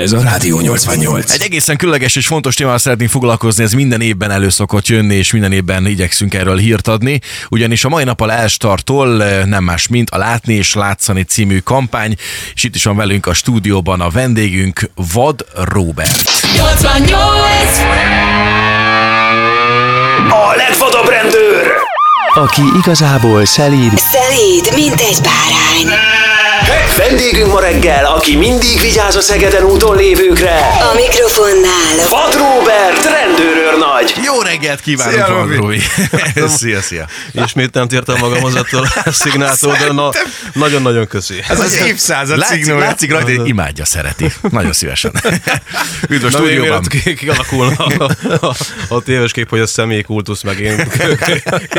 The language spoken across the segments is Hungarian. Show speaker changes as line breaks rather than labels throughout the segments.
Ez a Rádió 88.
Egy egészen különleges és fontos témával szeretnénk foglalkozni, ez minden évben elő szokott jönni, és minden évben igyekszünk erről hírt adni. Ugyanis a mai nappal elstartol eh, nem más, mint a Látni és Látszani című kampány, és itt is van velünk a stúdióban a vendégünk, Vad Robert.
88!
A legvadabb rendőr!
aki igazából szelíd,
Szelíd, mint egy bárány.
Vendégünk ma reggel, aki mindig vigyáz a Szegeden úton lévőkre.
A mikrofonnál
Vad Robert, rendőrőrnagy.
Jó reggelt kívánok,
Szia,
Vad
Robi.
Robi. szia, szia.
Ismét nem tértem magamhoz attól a szignától, de na, nagyon-nagyon köszi.
Ez
az
évszázad látszik, látszik rajta, hogy imádja, szereti. Nagyon szívesen. Üdv a stúdióban.
kialakulna a, a, a téves kép, hogy ez személykultusz, meg én,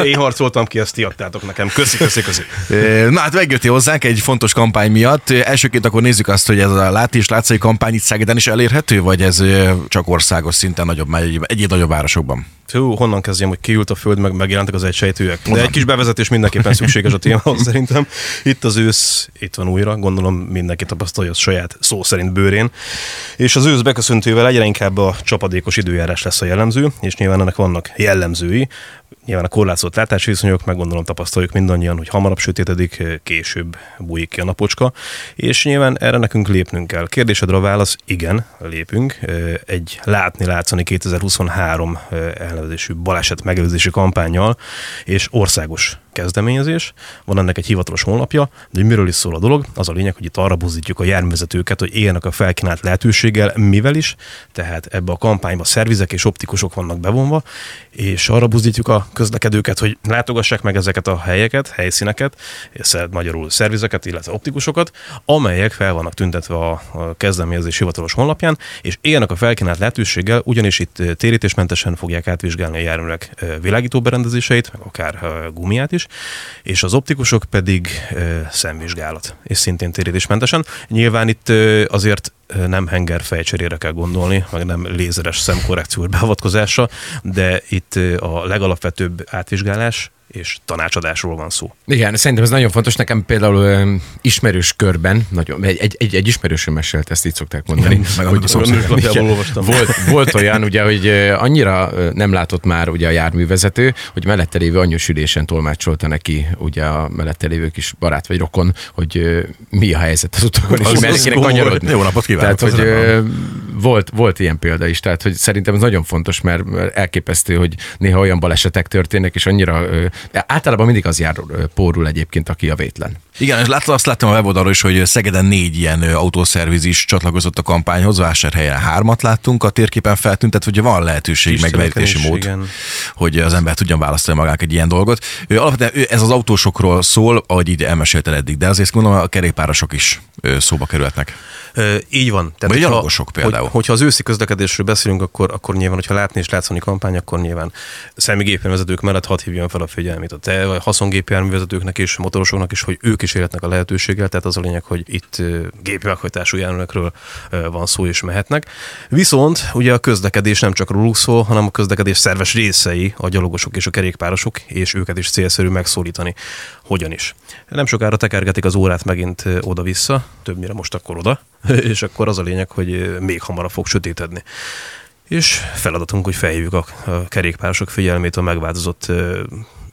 én harcoltam ki, ezt ti adtátok nekem. Köszi, köszi, köszi.
Na hát megjöttél hozzánk egy fontos kampány miatt. Elsőként akkor nézzük azt, hogy ez a Láti és Látszai kampány itt Szegeden is elérhető, vagy ez csak országos szinten nagyobb, egy, egyéb nagyobb városokban?
Hú, honnan kezdjem, hogy kiült a föld, meg megjelentek az egysejtőek. De egy kis bevezetés mindenképpen szükséges a témához szerintem. Itt az ősz, itt van újra, gondolom mindenki tapasztalja a saját szó szerint bőrén. És az ősz beköszöntővel egyre inkább a csapadékos időjárás lesz a jellemző, és nyilván ennek vannak jellemzői. Nyilván a korlátozott látásviszonyok, meg gondolom tapasztaljuk mindannyian, hogy hamarabb sötétedik, később bújik ki a napocska, és nyilván erre nekünk lépnünk kell. Kérdésedre a válasz, igen, lépünk. Egy látni látszani 2023 elnevezésű baleset megelőzési kampányjal, és országos kezdeményezés, van ennek egy hivatalos honlapja, de hogy miről is szól a dolog, az a lényeg, hogy itt arra buzdítjuk a járművezetőket, hogy éljenek a felkínált lehetőséggel, mivel is, tehát ebbe a kampányba szervizek és optikusok vannak bevonva, és arra buzdítjuk a közlekedőket, hogy látogassák meg ezeket a helyeket, helyszíneket, magyarul szervizeket, illetve optikusokat, amelyek fel vannak tüntetve a, kezdeményezés hivatalos honlapján, és éljenek a felkínált lehetőséggel, ugyanis itt térítésmentesen fogják átvizsgálni a járművek eh, világító berendezéseit, meg akár gumiát is, és az optikusok pedig szemvizsgálat, és szintén térítésmentesen. Nyilván itt azért nem henger fejcserére kell gondolni, meg nem lézeres szemkorrekció beavatkozása, de itt a legalapvetőbb átvizsgálás és tanácsadásról van szó.
Igen, szerintem ez nagyon fontos. Nekem például ö, ismerős körben, nagyon, egy, egy, egy, egy ismerősöm mesélt, ezt így szokták mondani.
Igen, a szomszédjából
Igen,
olvastam.
Volt, volt olyan, ugye, hogy annyira nem látott már ugye a járművezető, hogy mellette lévő anyósülésen tolmácsolta neki ugye a mellette lévő kis barát vagy rokon, hogy ö, mi a helyzet az utakon, és hogy merre kéne kanyarodni.
Jó napot kívánok,
Tehát, hogy ö, volt, volt ilyen példa is, tehát hogy szerintem ez nagyon fontos, mert mert elképesztő, hogy néha olyan balesetek történnek, és annyira ö, általában mindig az jár pórul egyébként, aki a vétlen.
Igen, és láttam, azt láttam a weboldalról is, hogy Szegeden négy ilyen autószerviz is csatlakozott a kampányhoz, Vásárhelyen hármat láttunk a térképen feltűntett, hogy van lehetőség,
Kisteleken
megverítési mód,
igen.
hogy az ember tudjon választani magának egy ilyen dolgot. Ő, alapvetően ő, ez az autósokról szól, ahogy így elmesélted eddig, de azért gondolom a kerékpárosok is szóba kerülhetnek.
Ö, így van.
Vagy
hogyha-
gyalogosok például.
Hogy, hogyha az őszi közlekedésről beszélünk, akkor, akkor nyilván, hogyha látni és látszani kampány, akkor nyilván személygépjárművezetők mellett hadd hívjam fel a figyelmét a te, vagy haszongépjárművezetőknek és motorosoknak is, hogy ők is életnek a lehetőséggel, tehát az a lényeg, hogy itt ö, gépmeghajtású járművekről van szó és mehetnek. Viszont ugye a közlekedés nem csak róluk szól, hanem a közlekedés szerves részei a gyalogosok és a kerékpárosok, és őket is célszerű megszólítani. Hogyan is? Nem sokára tekergetik az órát megint oda-vissza, többnyire most akkor oda, és akkor az a lényeg, hogy még hamarabb fog sötétedni. És feladatunk, hogy felhívjuk a, kerékpárosok figyelmét a megváltozott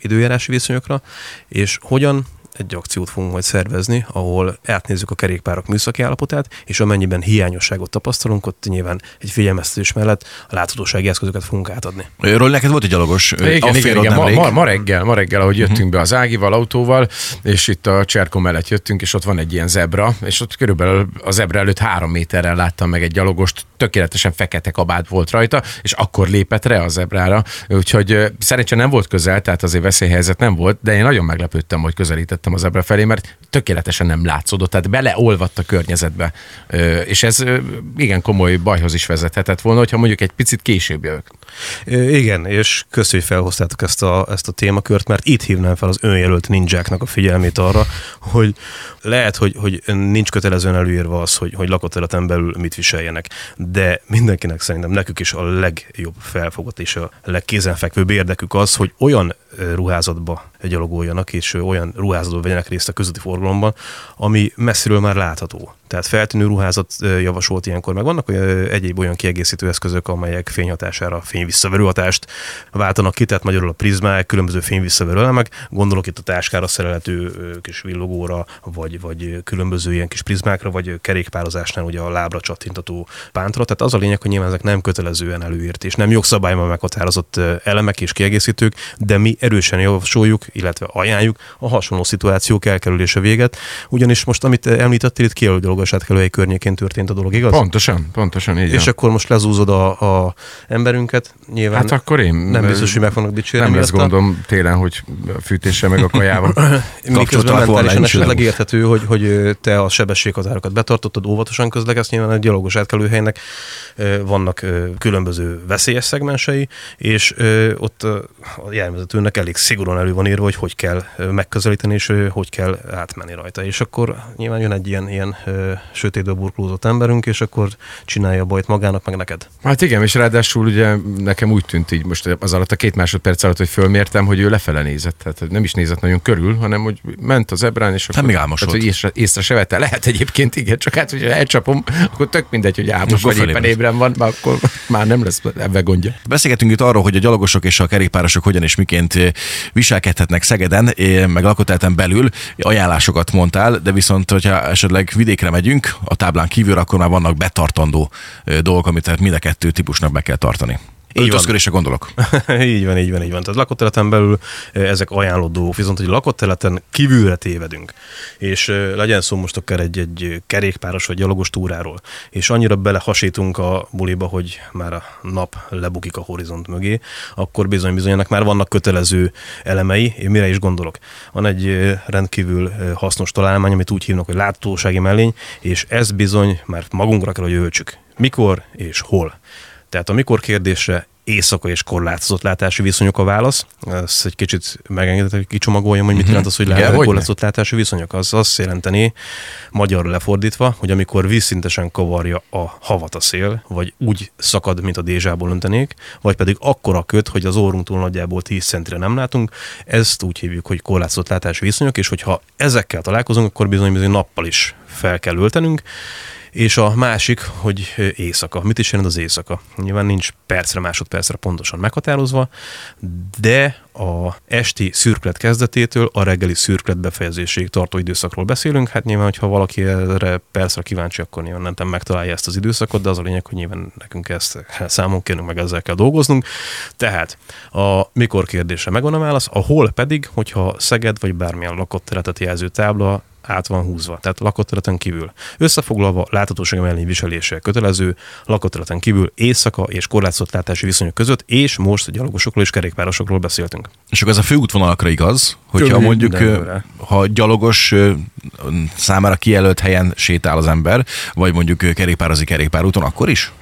időjárási viszonyokra, és hogyan egy akciót fogunk majd szervezni, ahol átnézzük a kerékpárok műszaki állapotát, és amennyiben hiányosságot tapasztalunk, ott nyilván egy figyelmeztetés mellett a láthatósági eszközöket fogunk átadni.
Ről neked volt egy gyalogos
Igen, igen, igen. Ma, ma, ma, reggel, ma reggel, ahogy jöttünk be az Ágival autóval, és itt a Cserkó mellett jöttünk, és ott van egy ilyen zebra, és ott körülbelül a zebra előtt három méterrel láttam meg egy gyalogost, tökéletesen fekete kabát volt rajta, és akkor lépett rá a zebrára, úgyhogy szerencsére nem volt közel, tehát azért veszélyhelyzet nem volt, de én nagyon meglepődtem, hogy közelítettem a zebra felé, mert tökéletesen nem látszódott, tehát beleolvadt a környezetbe, és ez igen komoly bajhoz is vezethetett volna, hogyha mondjuk egy picit később jövök.
Igen, és köszönjük, hogy felhoztátok ezt a, ezt a témakört, mert itt hívnám fel az önjelölt ninjáknak a figyelmét arra, hogy lehet, hogy, hogy nincs kötelezően előírva az, hogy, hogy lakóterületen belül mit viseljenek, de mindenkinek szerintem nekük is a legjobb felfogott és a legkézenfekvőbb érdekük az, hogy olyan ruházatba gyalogoljanak, és olyan ruházatban vegyenek részt a közötti forgalomban, ami messziről már látható. Tehát feltűnő ruházat javasolt ilyenkor, meg vannak egyéb olyan kiegészítő eszközök, amelyek fényhatására fényvisszaverő hatást váltanak ki, tehát magyarul a prizmák, különböző fényvisszaverő elemek, gondolok itt a táskára szerelhető kis villogóra, vagy, vagy különböző ilyen kis prizmákra, vagy kerékpározásnál ugye a lábra csattintató pántra. Tehát az a lényeg, hogy nyilván ezek nem kötelezően előírt, és nem jogszabályban meghatározott elemek és kiegészítők, de mi erősen javasoljuk, illetve ajánljuk a hasonló szituációk elkerülése véget, ugyanis most, amit említettél, itt kijelölt dolgos átkelőhely környékén történt a dolog, igaz?
Pontosan, pontosan így
És
van.
akkor most lezúzod a, a emberünket, nyilván
Hát akkor én
nem biztos, hogy meg fognak dicsérni.
nem lesz gondom télen, hogy a fűtéssel meg a kajával.
Miközben mentálisan esetleg érthető, hogy, hogy te a sebességhatárokat betartottad, óvatosan közlekedsz, nyilván egy gyalogos átkelőhelynek vannak különböző veszélyes szegmensei, és ott a járművezetőnek elég szigorúan elő van írva, hogy hogy kell megközelíteni, és hogy kell átmenni rajta. És akkor nyilván jön egy ilyen, ilyen sötétbe burkolózott emberünk, és akkor csinálja a bajt magának, meg neked.
Hát igen, és ráadásul ugye nekem úgy tűnt így most az alatt a két másodperc alatt, hogy fölmértem, hogy ő lefele nézett. Tehát nem is nézett nagyon körül, hanem hogy ment az ebrán, és akkor,
még álmos
tehát, hogy észre, észre se vette. Lehet egyébként, igen, csak hát, hogyha elcsapom, akkor tök mindegy, hogy álmos vagy éppen ébren van, már akkor már nem lesz ebben gondja.
Beszélgetünk itt arról, hogy a gyalogosok és a kerékpárosok hogyan és miként eh, viselkedhetnek Szegeden, meg lakótelten belül. Ajánlásokat mondtál, de viszont, hogyha esetleg vidékre megyünk, a táblán kívül, akkor már vannak betartandó dolgok, amit tehát mind a kettő típusnak be kell tartani.
Így.
Öltözködésre gondolok.
így van, így van, így van. Tehát lakóteleten belül eh, ezek ajánlott dolgok, viszont hogy lakóteleten kívülre tévedünk, és eh, legyen szó most akár egy, egy kerékpáros vagy gyalogos túráról, és annyira belehasítunk a buliba, hogy már a nap lebukik a horizont mögé, akkor bizony bizony ennek már vannak kötelező elemei. Én mire is gondolok? Van egy eh, rendkívül hasznos találmány, amit úgy hívnak, hogy láthatósági mellény, és ez bizony már magunkra kell, hogy öltsük. Mikor és hol. Tehát a mikor kérdésre éjszaka és korlátozott látási viszonyok a válasz. Ezt egy kicsit megengedett, hogy kicsomagoljam, hogy mit jelent az, hogy
Igen,
korlátozott látási viszonyok. Az azt jelenteni, magyar lefordítva, hogy amikor vízszintesen kavarja a havat a szél, vagy úgy szakad, mint a dézsából öntenék, vagy pedig akkora köt, hogy az órunktól nagyjából 10 centire nem látunk, ezt úgy hívjuk, hogy korlátozott látási viszonyok, és hogyha ezekkel találkozunk, akkor bizony bizony nappal is fel kell öltenünk, és a másik, hogy éjszaka. Mit is jelent az éjszaka? Nyilván nincs percre, másodpercre pontosan meghatározva, de a esti szürklet kezdetétől a reggeli szürklet befejezéséig tartó időszakról beszélünk. Hát nyilván, hogyha valaki erre percre kíváncsi, akkor nyilván nem megtalálja ezt az időszakot, de az a lényeg, hogy nyilván nekünk ezt számon kérünk, meg ezzel kell dolgoznunk. Tehát a mikor kérdése megvan a válasz, a hol pedig, hogyha Szeged vagy bármilyen lakott területet jelző tábla át van húzva, tehát lakóterületen kívül. Összefoglalva, láthatóság mellény viselése kötelező, lakóterületen kívül éjszaka és korlátozott látási viszonyok között, és most a gyalogosokról és kerékpárosokról beszéltünk.
És akkor ez a főútvonalakra igaz, hogyha
Körül
mondjuk, ö,
mindenhol.
ha gyalogos számára kijelölt helyen sétál az ember, vagy mondjuk kerékpározik kerékpárúton, akkor is?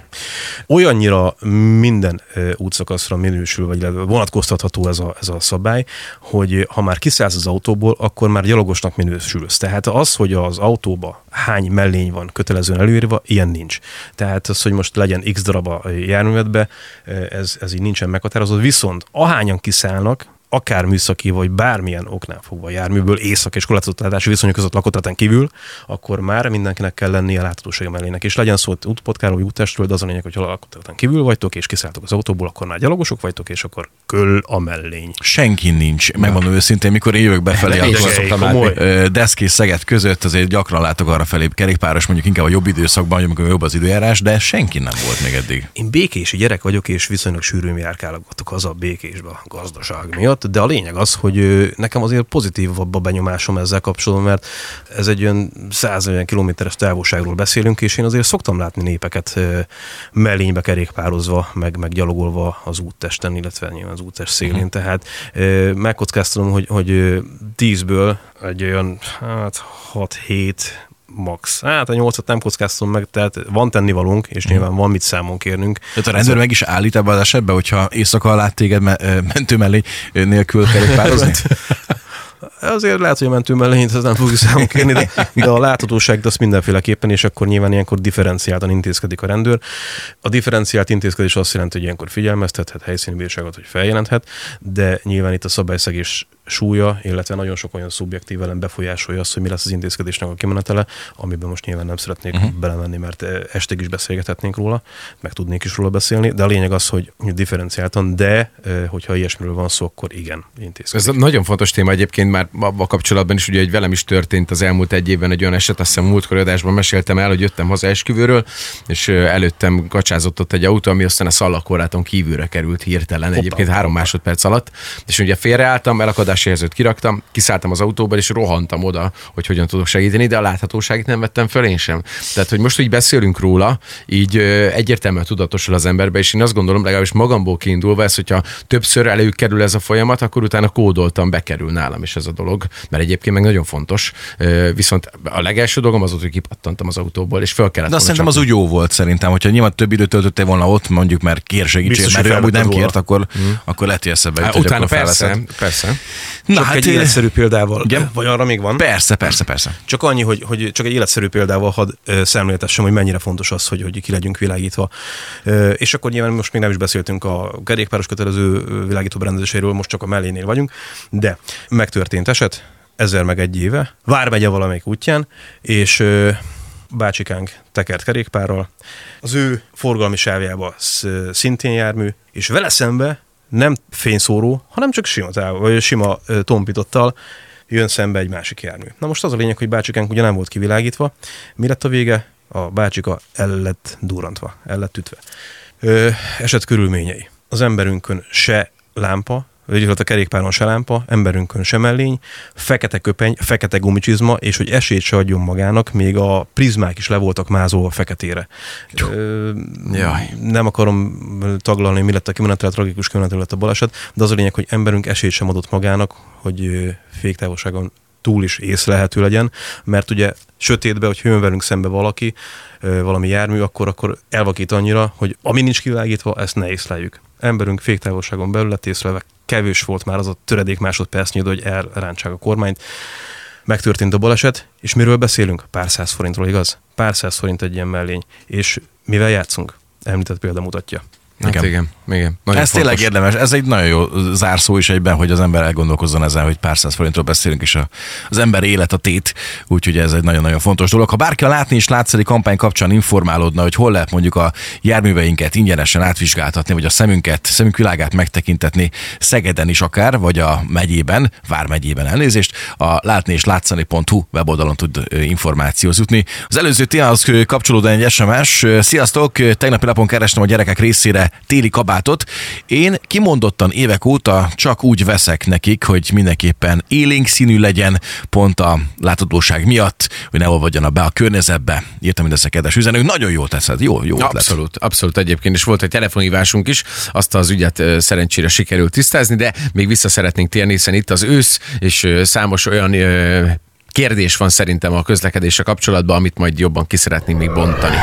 Olyannyira minden útszakaszra minősül, vagy vonatkoztatható ez a, ez a szabály, hogy ha már kiszállsz az autóból, akkor már gyalogosnak minősülsz. Tehát az, hogy az autóba hány mellény van kötelezően előírva, ilyen nincs. Tehát az, hogy most legyen x darab a járművedbe, ö, ez, ez így nincsen meghatározva. Viszont ahányan kiszállnak, akár műszaki, vagy bármilyen oknál fogva járműből észak és korlátozott látási viszonyok között lakottatán kívül, akkor már mindenkinek kell lennie a láthatósága mellének. És legyen szó útpotkáról, vagy úttestről, de az a lényeg, hogy ha lakottatán kívül vagytok, és kiszálltok az autóból, akkor már gyalogosok vagytok, és akkor köl a mellény.
Senki nincs. Megmondom őszintén, mikor én jövök befelé, akkor
szoktam
komoly.
látni.
Ö, Deszk és Szeged között azért gyakran látok arra felé kerékpáros, mondjuk inkább a jobb időszakban, amikor jobb az időjárás, de senki nem volt még eddig.
Én békési gyerek vagyok, és viszonylag sűrűn járkálgatok haza a békésbe a gazdaság miatt, de a lényeg az, hogy nekem azért pozitívabb a benyomásom ezzel kapcsolatban, mert ez egy olyan 140 kilométeres távolságról beszélünk, és én azért szoktam látni népeket mellénybe kerékpározva, meg, meg gyalogolva az úttesten, illetve nyilván az úttest szélén. Tehát ö, megkockáztatom, hogy, hogy ö, 10-ből egy olyan hát 6-7 max. Hát a nyolcat nem kockáztatom meg, tehát van tennivalónk, és nyilván van mit számon kérnünk.
Tehát a rendőr meg is állít ebben az esetben, hogyha éjszaka lát téged me- mentő mellé nélkül kerékpározni?
azért lehet, hogy a mentő mellényt ez nem fogjuk számon kérni, de, de a láthatóság az mindenféleképpen, és akkor nyilván ilyenkor differenciáltan intézkedik a rendőr. A differenciált intézkedés azt jelenti, hogy ilyenkor figyelmeztethet, helyszíni bírságot, hogy feljelenthet, de nyilván itt a szabályszegés súlya, illetve nagyon sok olyan szubjektív elem befolyásolja azt, hogy mi lesz az intézkedésnek a kimenetele, amiben most nyilván nem szeretnék uh-huh. belemenni, mert eh, estig is beszélgethetnénk róla, meg tudnék is róla beszélni, de a lényeg az, hogy differenciáltan, de eh, hogyha ilyesmiről van szó, akkor igen, intézkedik.
Ez nagyon fontos téma egyébként már a kapcsolatban is, ugye, hogy velem is történt az elmúlt egy évben egy olyan eset, azt hiszem múltkor adásban meséltem el, hogy jöttem haza esküvőről, és eh, előttem kacsázott ott egy autó, ami aztán a szallakorláton kívülre került hirtelen, egyébként három másodperc alatt, és ugye félreálltam, elakadás jelzőt kiraktam, kiszálltam az autóba, és rohantam oda, hogy hogyan tudok segíteni, de a láthatóságit nem vettem föl én sem. Tehát, hogy most, hogy beszélünk róla, így egyértelműen tudatosul az emberbe, és én azt gondolom, legalábbis magamból kiindulva, ez, hogyha többször előkerül ez a folyamat, akkor utána kódoltam, bekerül nálam is ez a dolog, mert egyébként meg nagyon fontos. Viszont a legelső dolgom az volt, hogy kipattantam az autóból, és föl kellett.
De azt szerintem az úgy jó volt szerintem, hogyha nyilván több időt töltöttél volna ott, mondjuk mert kér segítséget, mert ő amúgy nem kért, akkor, hmm. akkor lehet, hogy eszebe
jut, Utána persze, persze.
Na, csak hát egy életszerű példával. Igen? Vagy arra még van?
Persze, persze, persze.
Csak annyi, hogy, hogy csak egy életszerű példával hadd szemléltessem, hogy mennyire fontos az, hogy, hogy ki legyünk világítva. És akkor nyilván most még nem is beszéltünk a kerékpáros kötelező világító berendezéséről, most csak a mellénél vagyunk, de megtörtént eset, ezer meg egy éve, Vármegye valamelyik útján, és bácsikánk tekert kerékpárral, az ő forgalmi sávjába szintén jármű, és vele szembe nem fényszóró, hanem csak sima, táv, vagy sima tompítottal jön szembe egy másik jármű. Na most az a lényeg, hogy bácsikánk ugye nem volt kivilágítva. Mi lett a vége? A bácsika el lett durantva, el lett ütve. Ö, eset körülményei. Az emberünkön se lámpa, vagy a kerékpáron se lámpa, emberünkön sem mellény, fekete köpeny, fekete gumicsizma, és hogy esélyt se adjon magának, még a prizmák is le voltak mázolva feketére. Ö, Jaj. Nem akarom taglalni, mi lett a kimenetel, tragikus kimenetel lett a baleset, de az a lényeg, hogy emberünk esélyt sem adott magának, hogy féktávolságon túl is észlelhető legyen, mert ugye sötétbe, hogy jön velünk szembe valaki, valami jármű, akkor, akkor elvakít annyira, hogy ami nincs kivilágítva, ezt ne észleljük. Emberünk féktávolságon belül lett észlelve, kevés volt már az a töredék másodpercnyi, hogy elrántsák a kormányt. Megtörtént a baleset, és miről beszélünk? Pár száz forintról, igaz? Pár száz forint egy ilyen mellény. És mivel játszunk? Említett példa mutatja.
Hát igen. igen, igen.
Nagyon ez fontos. tényleg érdemes, ez egy nagyon jó zárszó is egyben, hogy az ember elgondolkozzon ezen, hogy pár száz forintról beszélünk, és a, az ember élet a tét, úgyhogy ez egy nagyon-nagyon fontos dolog. Ha bárki a látni és látszani kampány kapcsán informálódna, hogy hol lehet mondjuk a járműveinket ingyenesen átvizsgáltatni, vagy a szemünket, szemünk világát megtekintetni Szegeden is akár, vagy a megyében, Vármegyében elnézést, a látni és látszani.hu weboldalon tud információhoz jutni. Az előző témához kapcsolódóan egy SMS. Sziasztok! Tegnapi napon kerestem a gyerekek részére téli kabátot. Én kimondottan évek óta csak úgy veszek nekik, hogy mindenképpen élénk színű legyen, pont a láthatóság miatt, hogy ne olvadjanak be a környezetbe. Írtam mindezek kedves üzenők. Nagyon jól teszed, jó, jó.
Abszolút, lett. abszolút egyébként is volt egy telefonhívásunk is, azt az ügyet szerencsére sikerült tisztázni, de még vissza szeretnénk térni, hiszen itt az ősz, és számos olyan kérdés van szerintem a közlekedésre kapcsolatban, amit majd jobban ki szeretnénk még bontani.